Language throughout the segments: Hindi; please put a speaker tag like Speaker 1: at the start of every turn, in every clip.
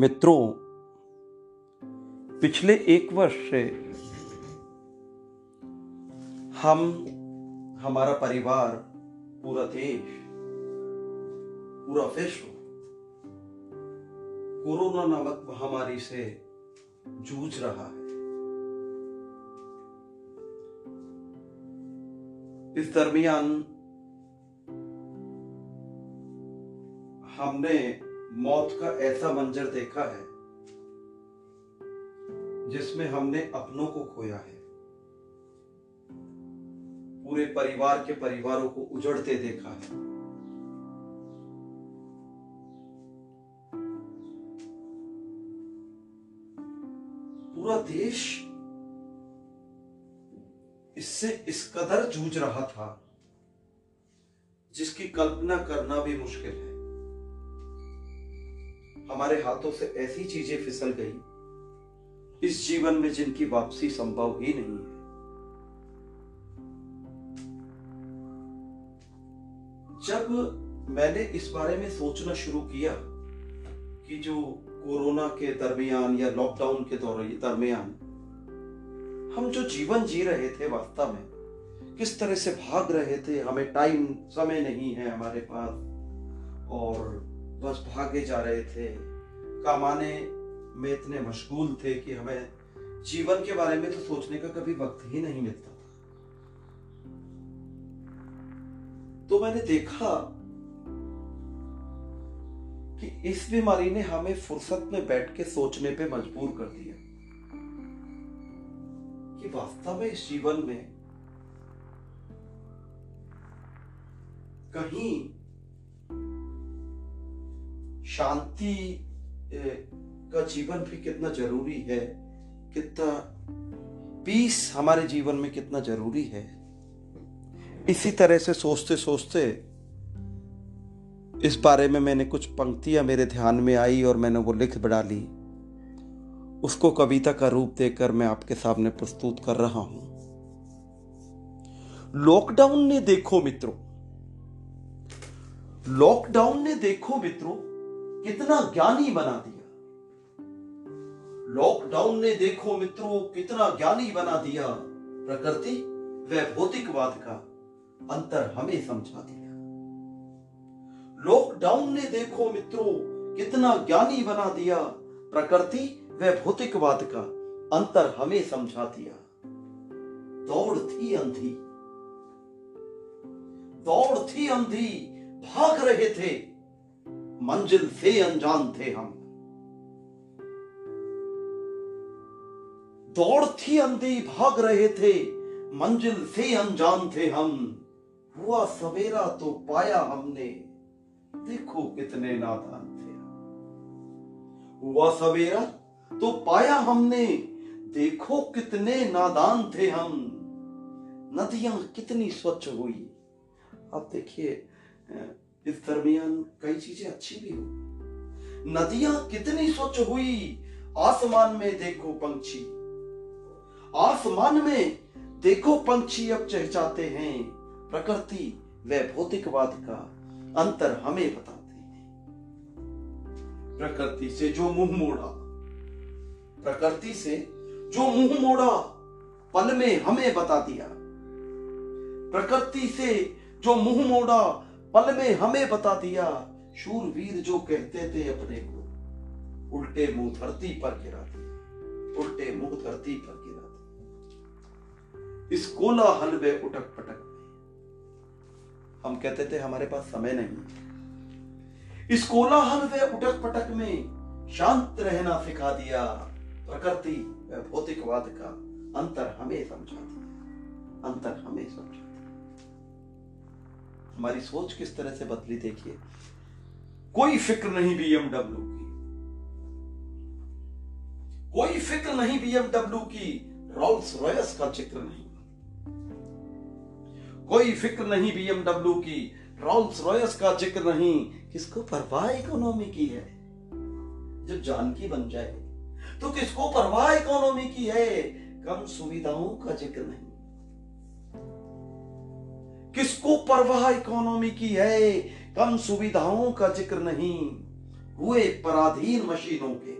Speaker 1: मित्रों, पिछले एक वर्ष से हम, हमारा परिवार, पूरा देश, पूरा विश्व, कोरोना नामक महामारी से जूझ रहा है। इस दरमियान हमने मौत का ऐसा मंजर देखा है, जिसमें हमने अपनों को खोया है। पूरे परिवार के परिवारों को उजड़ते देखा है। पूरा देश इससे इस कदर जूझ रहा था, जिसकी कल्पना करना भी मुश्किल है। हमारे हाथों से ऐसी चीज़ें फिसल गई, इस जीवन में जिनकी वापसी संभव ही नहीं है। जब मैंने इस बारे में सोचना शुरू किया कि जो कोरोना के दरमियान या लॉकडाउन के दरमियान हम जो जीवन जी रहे थे वास्तव में, किस तरह से भाग रहे थे, हमें टाइम समय नहीं है हमारे पास, और बस भागे जा रहे थे। कमाने में इतने मशगूल थे कि हमें जीवन के बारे में तो सोचने का कभी वक्त ही नहीं मिलता था। तो मैंने देखा कि इस बीमारी ने हमें फुर्सत में बैठ के सोचने पे मजबूर कर दिया कि वास्तव में इस जीवन में कहीं शांति का जीवन भी कितना ज़रूरी है, कितना पीस हमारे जीवन में कितना ज़रूरी है। इसी तरह से सोचते सोचते इस बारे में मैंने कुछ पंक्तियाँ मेरे ध्यान में आई और मैंने वो लिख डाली उसको कविता का रूप देकर मैं आपके सामने प्रस्तुत कर रहा हूँ। लॉकडाउन ने देखो मित्रों लॉकडाउन ने देखो मित्रों कितना ज्ञानी बना दिया। लॉकडाउन ने देखो मित्रों, कितना ज्ञानी बना दिया। प्रकृति व भौतिकवाद का अंतर हमें समझा दिया। लॉकडाउन ने देखो मित्रों, कितना ज्ञानी बना दिया। प्रकृति व भौतिकवाद का अंतर हमें समझा दिया। दौड़ थी अंधी। दौड़ थी अंधी, भाग रहे थे। मंजिल से अनजान थे हम। दौड़ थी अंधी भाग रहे थे, मंजिल से अनजान थे हम। हुआ सवेरा तो पाया हमने, देखो कितने नादान थे हुआ सवेरा तो पाया हमने, देखो कितने नादान थे हम। नदियाँ कितनी स्वच्छ हुई। अब देखिए इस दरमियान कई चीज़ें अच्छी भी हो। नदियाँ कितनी स्वच्छ हुई, आसमान में देखो पंछी। आसमान में देखो पंछी अब चहचाते हैं, प्रकृति व भौतिकवाद का अंतर हमें बताते हैं। प्रकृति से जो मुँह मोड़ा, प्रकृति से जो मुँह मोड़ा, पल में हमें बता दिया। प्रकृति से जो मुँह मोड़ा पल में हमें बता दिया, शूरवीर जो कहते थे अपने को, उल्टे मुँह धरती पर गिरा दिया उल्टे मुँह धरती पर गिरा दिया इस कोलाहल व उटक पटक में, हम कहते थे हमारे पास समय नहीं इस कोलाहल व उटक पटक में शांत रहना सिखा दिया, प्रकृति भौतिकवाद का अंतर हमें समझा दिया, अंतर हमें समझा हमारी सोच किस तरह से बदली, देखिए। कोई फ़िक्र नहीं बीएमडब्ल्यू की। कोई फ़िक्र नहीं बीएमडब्ल्यू की रोल्स रॉयस का ज़िक्र नहीं। कोई फ़िक्र नहीं बीएमडब्ल्यू की रोल्स रॉयस का ज़िक्र नहीं। किसको परवाह इकोनॉमी की है? जब जानकी बन जाए तो किसको परवाह इकोनॉमी की है? कम सुविधाओं का ज़िक्र नहीं। किसको परवाह इकोनॉमी की है? कम सुविधाओं का ज़िक्र नहीं। हुए पराधीन मशीनों के।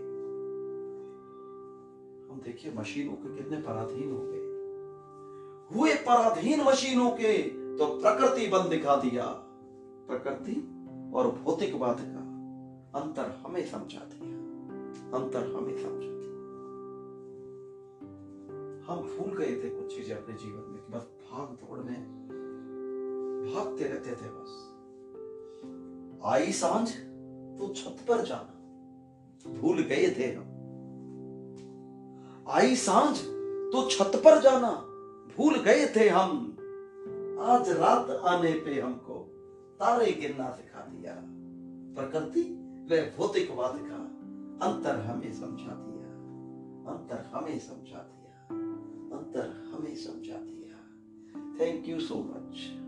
Speaker 1: हम देखिए, मशीनों के कितने पराधीन हो गए। हुए पराधीन मशीनों के तो प्रकृति बंद दिखा दिया। प्रकृति और भौतिकवाद का अंतर हमें समझा दिया अंतर हमें समझा दिया हम भूल गए थे कुछ चीज़ें अपने जीवन में बस भाग दौड़ में भागते रहते थे बस। आई साँझ तो छत पर जाना। भूल गए थे हम। आई साँझ तो छत पर जाना। भूल गए थे हम। आज रात आने पे हमको तारे गिनना सिखा दिया। प्रकृति व भौतिकवाद का अंतर हमें समझा दिया। अंतर हमें समझा दिया। अंतर हमें समझा दिया। Thank you so much